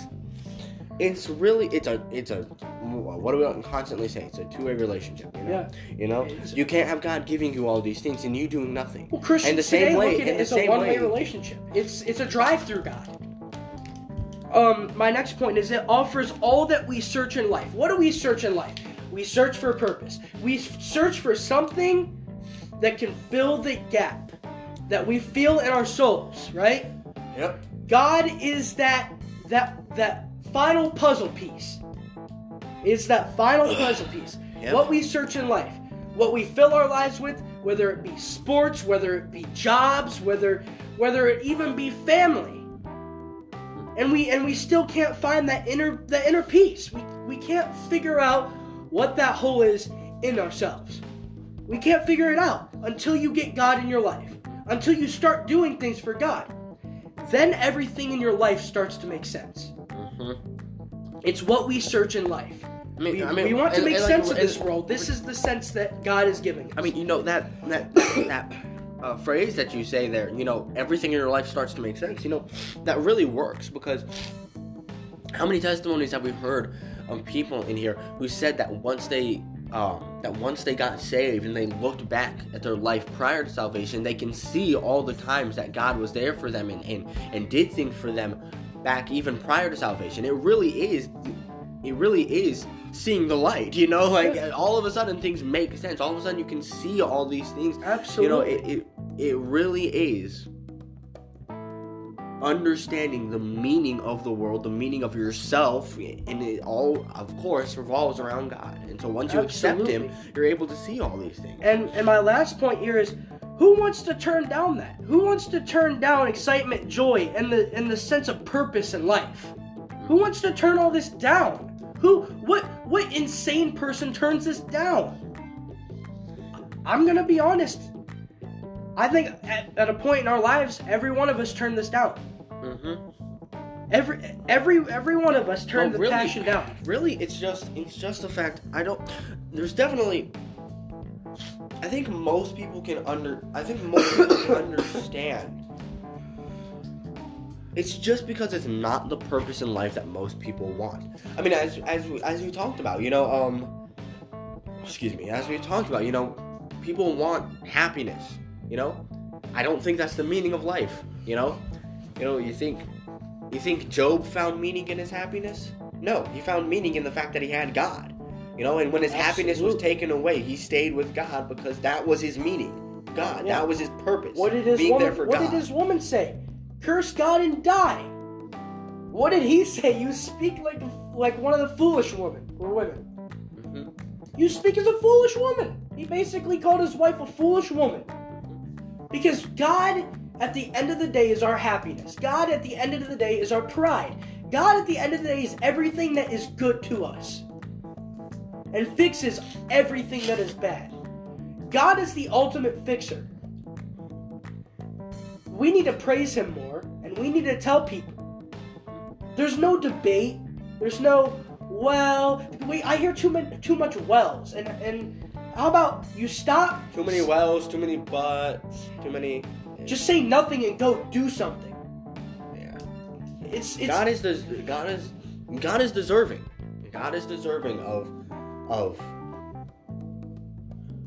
it's really it's a it's a what do we constantly say? It's a two way relationship. You know? Yeah. You know, It's- you can't have God giving you all these things and you doing nothing. Well, Christians And the same today way- look at in it the as a one-way way- relationship. It's it's a drive-through God. Um, my next point is it offers all that we search in life. What do we search in life? We search for a purpose. We search for something that can fill the gap that we feel in our souls, right? Yep. God is that that that final puzzle piece. It's that final (clears throat) puzzle piece. Yep. What we search in life, what we fill our lives with, whether it be sports, whether it be jobs, whether whether it even be family. And we and we still can't find that inner that inner peace. We we can't figure out what that hole is in ourselves. We can't figure it out until you get God in your life. Until you start doing things for God. Then everything in your life starts to make sense. Mm-hmm. It's what we search in life. I mean, We, I mean, we want to make and like- sense of and- this world. This is the sense that God is giving us. I mean, you know that that that uh, phrase that you say there. You know, everything in your life starts to make sense. You know, that really works because how many testimonies have we heard of people in here who said that once they um, that once they got saved and they looked back at their life prior to salvation, they can see all the times that God was there for them and and, and did things for them back even prior to salvation. It really is. It really is seeing the light, you know, like all of a sudden things make sense. All of a sudden you can see all these things. absolutely. You know, it, it it really is understanding the meaning of the world, the meaning of yourself, and it all, of course, revolves around God. And so once you accept Him, you're able to see all these things. And and my last point here is who wants to turn down that? Who wants to turn down excitement, joy, and the and the sense of purpose in life? Who mm-hmm. wants to turn all this down? Who what what insane person turns this down? I'm gonna be honest. I think at, at a point in our lives, every one of us turned this down. Mm-hmm. Every every every one of us turned No, the really. passion down. Really, it's just it's just the fact. I don't. There's definitely. I think most people can under. I think most people can (coughs) understand. It's just because it's not the purpose in life that most people want. I mean, as as we, as we talked about, you know, um, excuse me, as we talked about, you know, people want happiness. You know, I don't think that's the meaning of life. You know, you know, you think you think Job found meaning in his happiness? No, he found meaning in the fact that he had God. You know, and when his happiness was taken away, he stayed with God because that was his meaning. God, Yeah. that was his purpose. What did his woman? there for what God. did his woman say? Curse God and die. What did he say? You speak like like one of the foolish women or women. Mhm. You speak as a foolish woman. He basically called his wife a foolish woman. Because God, at the end of the day, is our happiness. God, at the end of the day, is our pride. God, at the end of the day, is everything that is good to us and fixes everything that is bad. God is the ultimate fixer. We need to praise Him more, and we need to tell people. There's no debate. There's no well. Wait, I hear too much too much wells, and and how about you stop? Too many wells, too many butts, too many. Just say nothing and go do something. yeah. It's it's God is des- God is God is deserving. God is deserving of of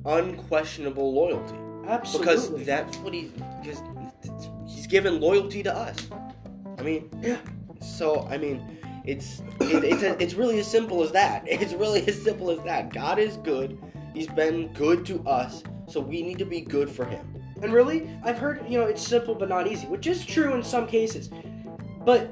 unquestionable loyalty absolutely because that's what he because he's given loyalty to us. I mean, yeah. So I mean, it's it, it's a, it's really as simple as that. (laughs) It's really as simple as that. God is good. He's been good to us, so we need to be good for Him. And really, I've heard, you know, it's simple but not easy, which is true in some cases. But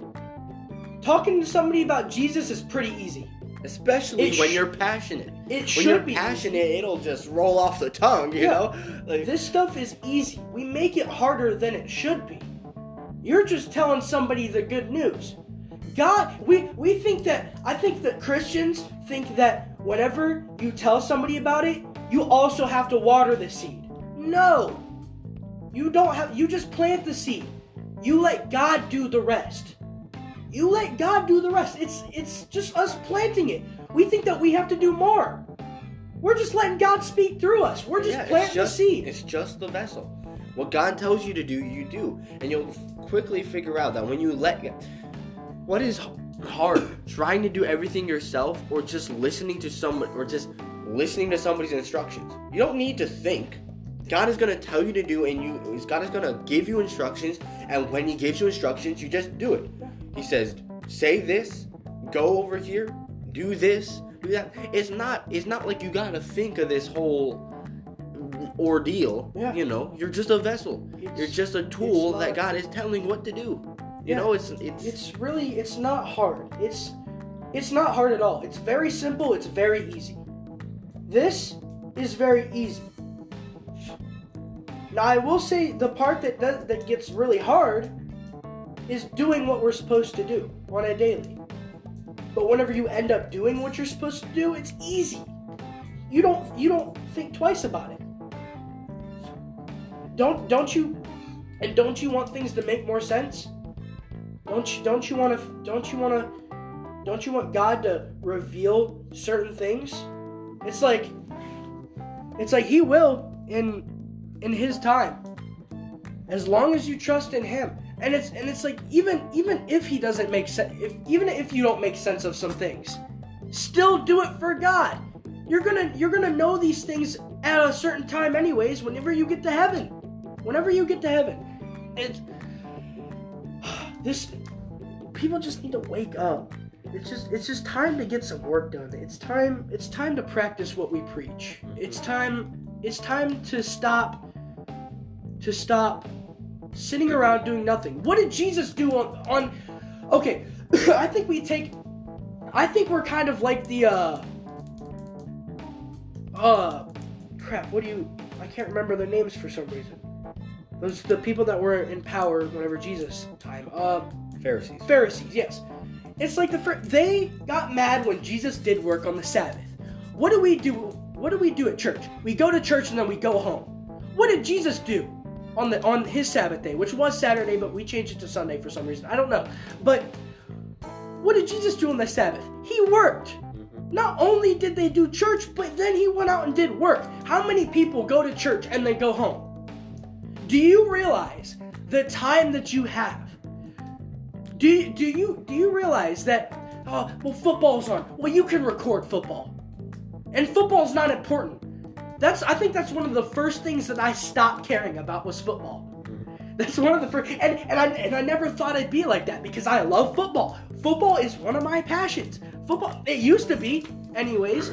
talking to somebody about Jesus is pretty easy. Especially It when sh- you're passionate. It When should you're be. passionate, it'll just roll off the tongue. You Yeah. know, like This stuff is easy. We make it harder than it should be. You're just telling somebody the good news. God, we we think that I think that Christians think that whenever you tell somebody about it, you also have to water the seed. No. You don't have you just plant the seed. You let God do the rest. You let God do the rest. It's it's just us planting it. We think that we have to do more. We're just letting God speak through us. We're just yeah, planting just the seed. it's just the vessel. What God tells you to do, you do, and you'll quickly figure out that when you let what is hard, (coughs) trying to do everything yourself, or just listening to someone, or just listening to somebody's instructions. You don't need to think. God is gonna tell you to do, and you God is gonna give you instructions, and when He gives you instructions, you just do it. He says, "Say this, go over here, do this, do that." It's not. It's not like you gotta think of this whole ordeal. Yeah. You know, you're just a vessel. It's- you're just a tool that God is telling what to do. You Yeah. know, it's it's It's really it's not hard. It's it's not hard at all. It's very simple, it's very easy. This is very easy. Now I will say the part that does, that gets really hard is doing what we're supposed to do on a daily. But whenever you end up doing what you're supposed to do, it's easy. You don't you don't think twice about it. Don't don't you and don't you want things to make more sense? Don't you don't you want to don't you want to don't you want God to reveal certain things? It's like it's like he will in in his time. As long as you trust in him. And it's and it's like even even if he doesn't make sense if even if you don't make sense of some things, still do it for God. You're gonna you're gonna know these things at a certain time anyways, whenever you get to heaven. Whenever you get to heaven. It's (sighs) this people just need to wake up. It's just it's just time to get some work done. It's time it's time to practice what we preach. It's time it's time to stop to stop sitting around doing nothing. What did Jesus do on on Okay, (coughs) I think we take I think we're kind of like the uh uh crap, what do you I can't remember their names for some reason. Those the people that were in power whenever Jesus time. Uh Pharisees. Pharisees, yes. It's like the fir- they got mad when Jesus did work on the Sabbath. What do we do? What do we do at church? We go to church and then we go home. What did Jesus do on the on his Sabbath day, which was Saturday, but we changed it to Sunday for some reason. I don't know. But what did Jesus do on the Sabbath? He worked. Not only did they do church, but then he went out and did work. How many people go to church and then go home? Do you realize the time that you have? Do you, do you do you realize that? Oh, well, football's on. Well, you can record football, and football's not important. That's I think that's one of the first things that I stopped caring about was football. Mm-hmm. That's one of the first, and and I and I never thought I'd be like that because I love football. Football is one of my passions. Football. It used to be, anyways.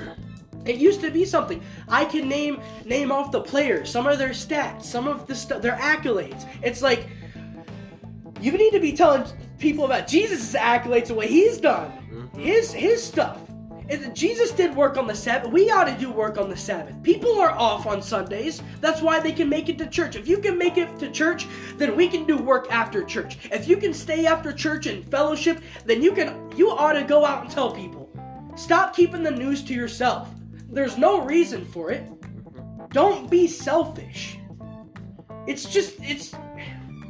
It used to be something I can name name off the players, some of their stats, some of the stuff, their accolades. It's like you need to be telling people about Jesus' accolades and what he's done, mm-hmm. his his stuff. If Jesus did work on the Sabbath, we ought to do work on the Sabbath. People are off on Sundays. That's why they can make it to church. If you can make it to church, then we can do work after church. If you can stay after church and fellowship, then you can you ought to go out and tell people. Stop keeping the news to yourself. There's no reason for it. Don't be selfish. It's just it's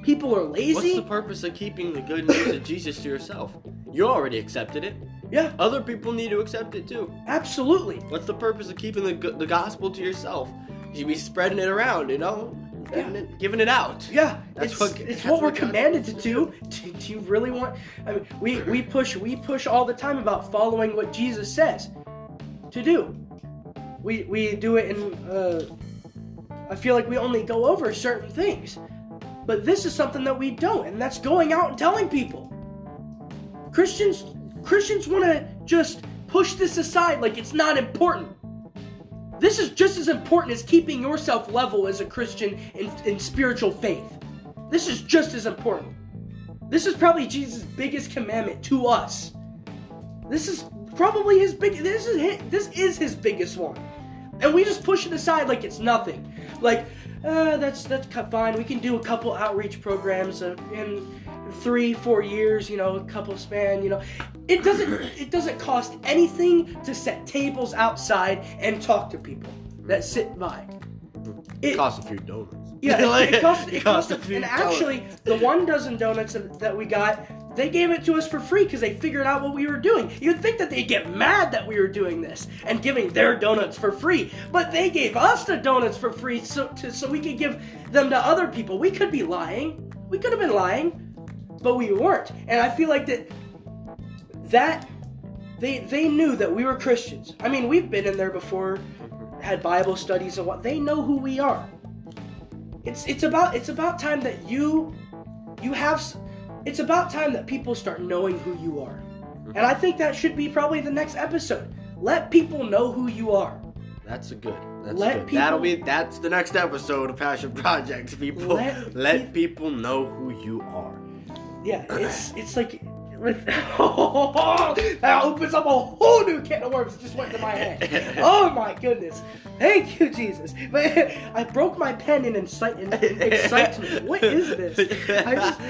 people are lazy. What's the purpose of keeping the good news of Jesus to yourself? You already accepted it. Yeah, Other people need to accept it too. absolutely. What's the purpose of keeping the, the gospel to yourself? You be spreading it around, you know, giving it giving it out. Yeah, That's it's, what- it's what we're God commanded to do. Do, do you really want? I mean, we we push we push all the time about following what Jesus says to do. We we do it in. Uh, I feel like we only go over certain things, but this is something that we don't, and that's going out and telling people. Christians Christians want to just push this aside like it's not important. This is just as important as keeping yourself level as a Christian in, in spiritual faith. This is just as important. This is probably Jesus' biggest commandment to us. This is probably his big. This is his, this is his biggest one, and we just push it aside like it's nothing. Like, uh, that's that's fine. We can do a couple outreach programs uh, in three, four years. You know, a couple span. You know, it doesn't (clears throat) it doesn't cost anything to set tables outside and talk to people that sit by. It It, costs a few donuts. yeah, Like, (laughs) it, it cost. It it cost. costs a few and actually, the one dozen donuts that we got, they gave it to us for free because they figured out what we were doing. You'd think that they'd get mad that we were doing this and giving their donuts for free, but they gave us the donuts for free so to, so we could give them to other people. We could be lying. We could have been lying, but we weren't. And I feel like that that they they knew that we were Christians. I mean, we've been in there before, had Bible studies and what. They know who we are. It's it's about it's about time that you you have it's about time that people start knowing who you are. And I think that should be probably the next episode. Let people know who you are. That's a good. That's Let good. people- That'll be that's the next episode of Passion Project. People Let let, peop- people know who you are. Yeah, it's it's like with (laughs) that opens up a whole new can of worms that just went to my head. Oh my goodness. Thank you, Jesus. But (laughs) I broke my pen in, incite, in excitement. What is this? I just.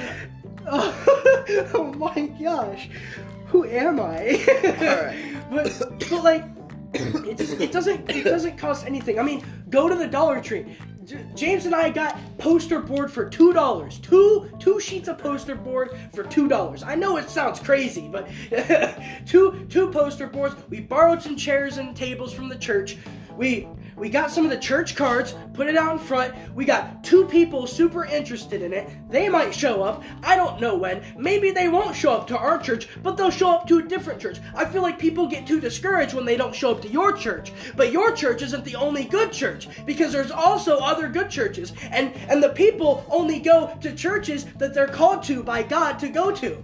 Oh, (laughs) oh my gosh. Who am I? But, but like, it, just, it doesn't it doesn't cost anything. I mean, go to the Dollar Tree. J- James and I got poster board for two dollars. Two two sheets of poster board for two dollars. I know it sounds crazy, but (laughs) two two poster boards. We borrowed some chairs and tables from the church. We we got some of the church cards, put it out in front. We got two people super interested in it. They might show up. I don't know when. Maybe they won't show up to our church, but they'll show up to a different church. I feel like people get too discouraged when they don't show up to your church. But your church isn't the only good church because there's also other good churches. And and the people only go to churches that they're called to by God to go to.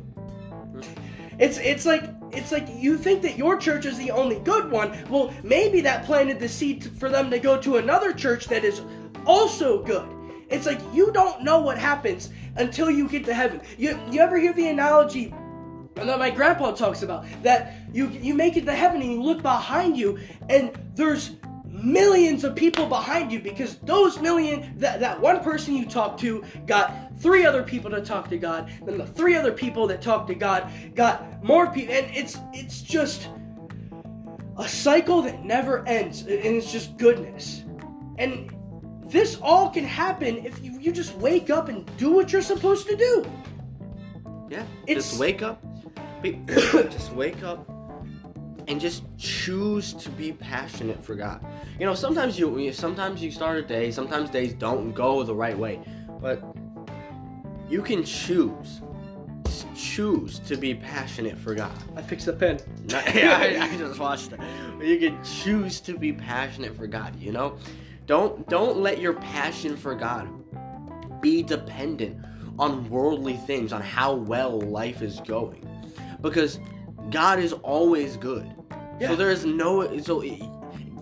It's it's like it's like you think that your church is the only good one. Well, maybe that planted the seed for them to go to another church that is also good. It's like you don't know what happens until you get to heaven. You you ever hear the analogy that my grandpa talks about that you you make it to heaven and you look behind you and there's millions of people behind you because those million that, that one person you talked to got three other people to talk to God, then the three other people that talk to God got more people and it's it's just a cycle that never ends and it's just goodness. And this all can happen if you, you just wake up and do what you're supposed to do. Yeah. It's- just wake up. (coughs) Just wake up and just choose to be passionate for God. You know, sometimes you- sometimes you start a day, sometimes days don't go the right way, but you can choose. Just choose to be passionate for God. I fixed the pen. Not- (laughs) yeah, I, I (laughs) just watched that. But you can choose to be passionate for God. You know, don't don't let your passion for God be dependent on worldly things, on how well life is going, because God is always good. Yeah. So there is no so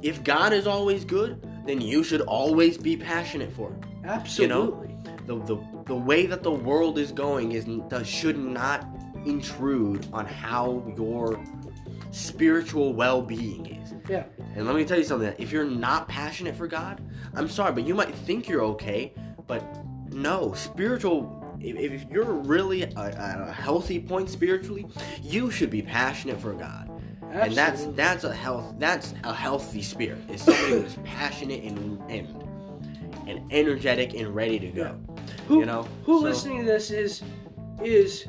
if God is always good, then you should always be passionate for Him Absolutely. The, the the way that the world is going is does should not intrude on how your spiritual well-being is. Yeah. And let me tell you something. If you're not passionate for God, I'm sorry, but you might think you're okay, but no, spiritual. If, if you're really at a healthy point spiritually, you should be passionate for God, Absolutely. and that's that's a health. That's a healthy spirit. It's somebody who's passionate and and and energetic and ready to go. Who, you know, who so- listening to this is is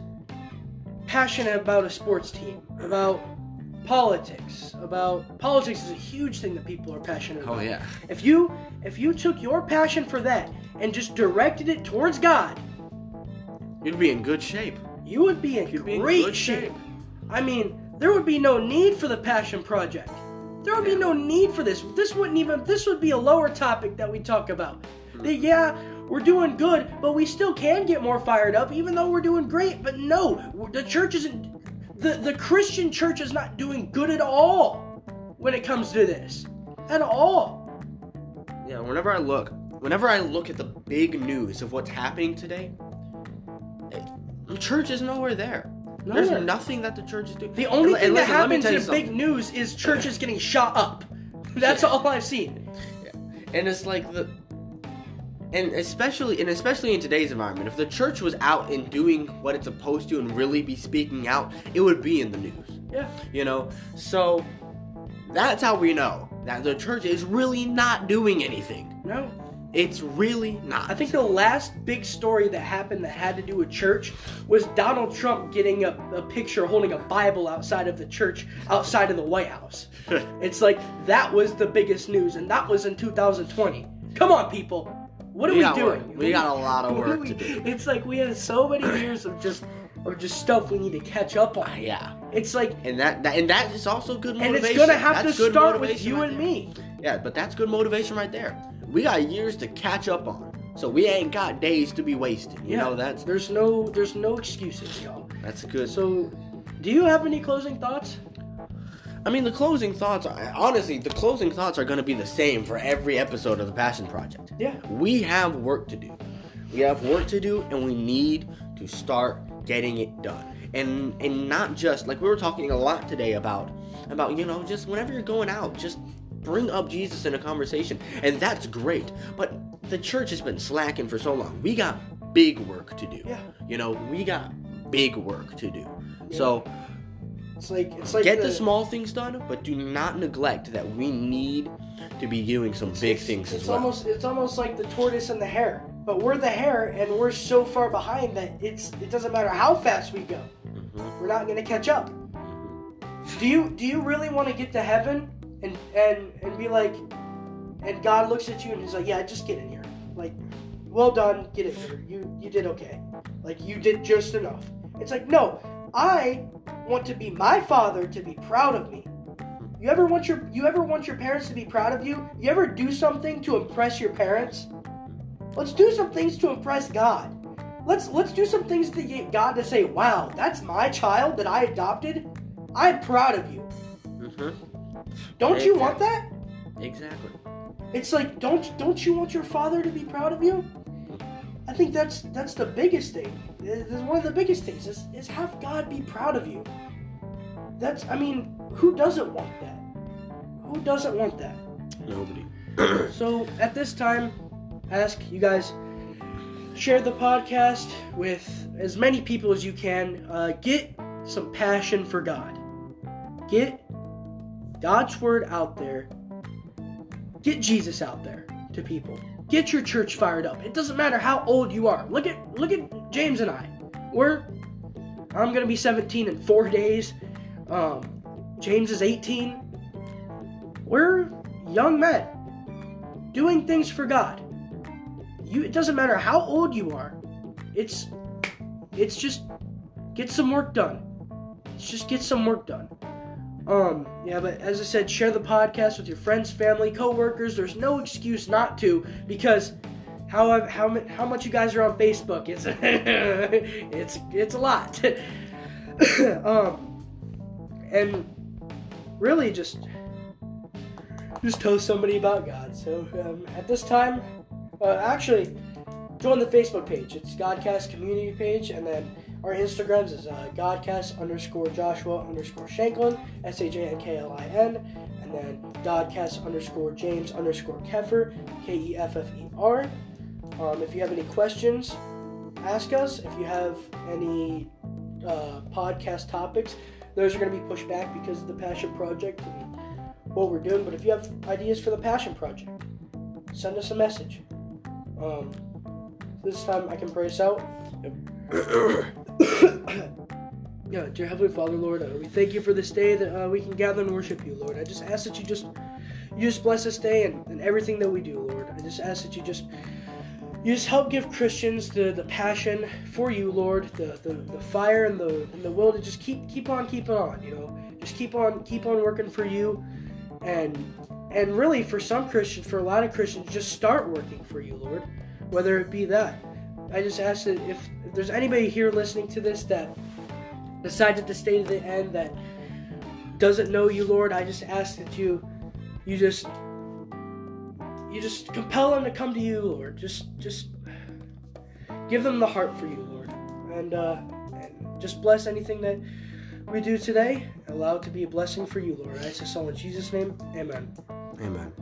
passionate about a sports team, about politics, about politics is a huge thing that people are passionate about. Oh yeah. If you if you took your passion for that and just directed it towards God, You'd be in good shape. you would be in You'd be in great shape. shape. I mean, there would be no need for the passion project. There would be no need for this. This wouldn't even this would be a lower topic that we talk about. Hmm. That, yeah, we're doing good, but we still can get more fired up even though we're doing great. But no, the church isn't the the Christian church is not doing good at all when it comes to this. At all. Yeah, whenever I look, whenever I look at the big news of what's happening today, eh, the church is nowhere there. There's nothing that the church is doing. The only And- thing and that listen, me happens in big news is churches getting shot up. (laughs) That's all I've seen. Yeah. and it's like the and especially and especially in today's environment if the church was out and doing what it's supposed to and really be speaking out it would be in the news Yeah. you know so that's how we know that the church is really not doing anything No. it's really not I think the last big story that happened that had to do with church was Donald Trump getting a, a picture holding a Bible outside of the church, outside of the White House. (laughs) it's like that was the biggest news, and that was in 2020. Come on, people. What are We we, doing? work. We got a lot of work to do. It's like we had so many years of just of just stuff we need to catch up on. yeah It's like and that, that and that is also good and motivation it's gonna have That's to start with you right and there. me. yeah but that's good motivation right there we got years to catch up on so we ain't got days to be wasted you know that's there's no there's no excuses, y'all. that's good So, do you have any closing thoughts? I mean, the closing thoughts. Are, honestly, the closing thoughts are going to be the same for every episode of the Passion Project. Yeah. We have work to do. We have work to do, and we need to start getting it done. And and not just like we were talking a lot today about about you know just whenever you're going out, just bring up Jesus in a conversation. And that's great. But the church has been slacking for so long. We got big work to do. Yeah. You know, we got big work to do. So It's like it's like get the, small things done, but do not neglect that we need to be doing some big things it's as well. almost it's almost like the tortoise and the hare. But we're the hare, and we're so far behind that it's it doesn't matter how fast we go, Mhm. we're not gonna catch up. Do you do you really want to get to heaven and and and be like, and God looks at you and he's like, yeah, just get in here, like, well done, get in here. You you did okay, like you did just enough. It's like no, I want to be my father to be proud of me. You ever want your you ever want your parents to be proud of you? You ever do something to impress your parents? Let's do some things to impress God. Let's let's do some things to get God to say, "Wow, that's my child that I adopted. I'm proud of you." Mhm. Don't you want that? Exactly. It's like don't don't you want your father to be proud of you? I think that's that's the biggest thing. This is one of the biggest things is, is have God be proud of you. That's I mean, who doesn't want that? Who doesn't want that? Nobody. (clears throat) So at this time, ask you guys share the podcast with as many people as you can. Uh, get some passion for God. Get God's word out there. Get Jesus out there to people. Get your church fired up. It doesn't matter how old you are. Look at look at James and I. We're I'm gonna be 17 in four days. Um, James is 18. We're young men doing things for God. You it doesn't matter how old you are. It's it's just get some work done. It's just get some work done. Um, yeah, but as I said, share the podcast with your friends, family, co-workers. There's no excuse not to because how how how much you guys are on Facebook? It's (laughs) it's it's a lot. (laughs) um, and really just just tell somebody about God. So um, at this time, uh, actually, join the Facebook page. It's Godcast community page, and then our Instagrams is uh, Godcast underscore Joshua underscore Shanklin S H A N K L I N, and then Godcast underscore James underscore Keffer K E F F E R. Um, if you have any questions, ask us. If you have any uh, podcast topics, those are going to be pushed back because of the Passion Project and what we're doing. But if you have ideas for the Passion Project, send us a message. Um, this time I can us out. (clears throat) yeah, dear Heavenly Father, Lord, uh, we thank you for this day that uh, we can gather and worship you, Lord. I just ask that you just you just bless this day and, and everything that we do, Lord. I just ask that you just you just help give Christians the, the passion for you, Lord, the, the, the fire and the and the will to just keep keep on keeping on, you know. Just keep on keep on working for you and and really for some Christians, for a lot of Christians, just start working for you, Lord. Whether it be that. I just ask that if, if there's anybody here listening to this that decided to stay to the end that doesn't know you, Lord, I just ask that you you just you just compel them to come to you, Lord. Just just give them the heart for you, Lord. And uh and just bless anything that we do today. Allow it to be a blessing for you, Lord. I ask this all in Jesus' name. Amen. Amen.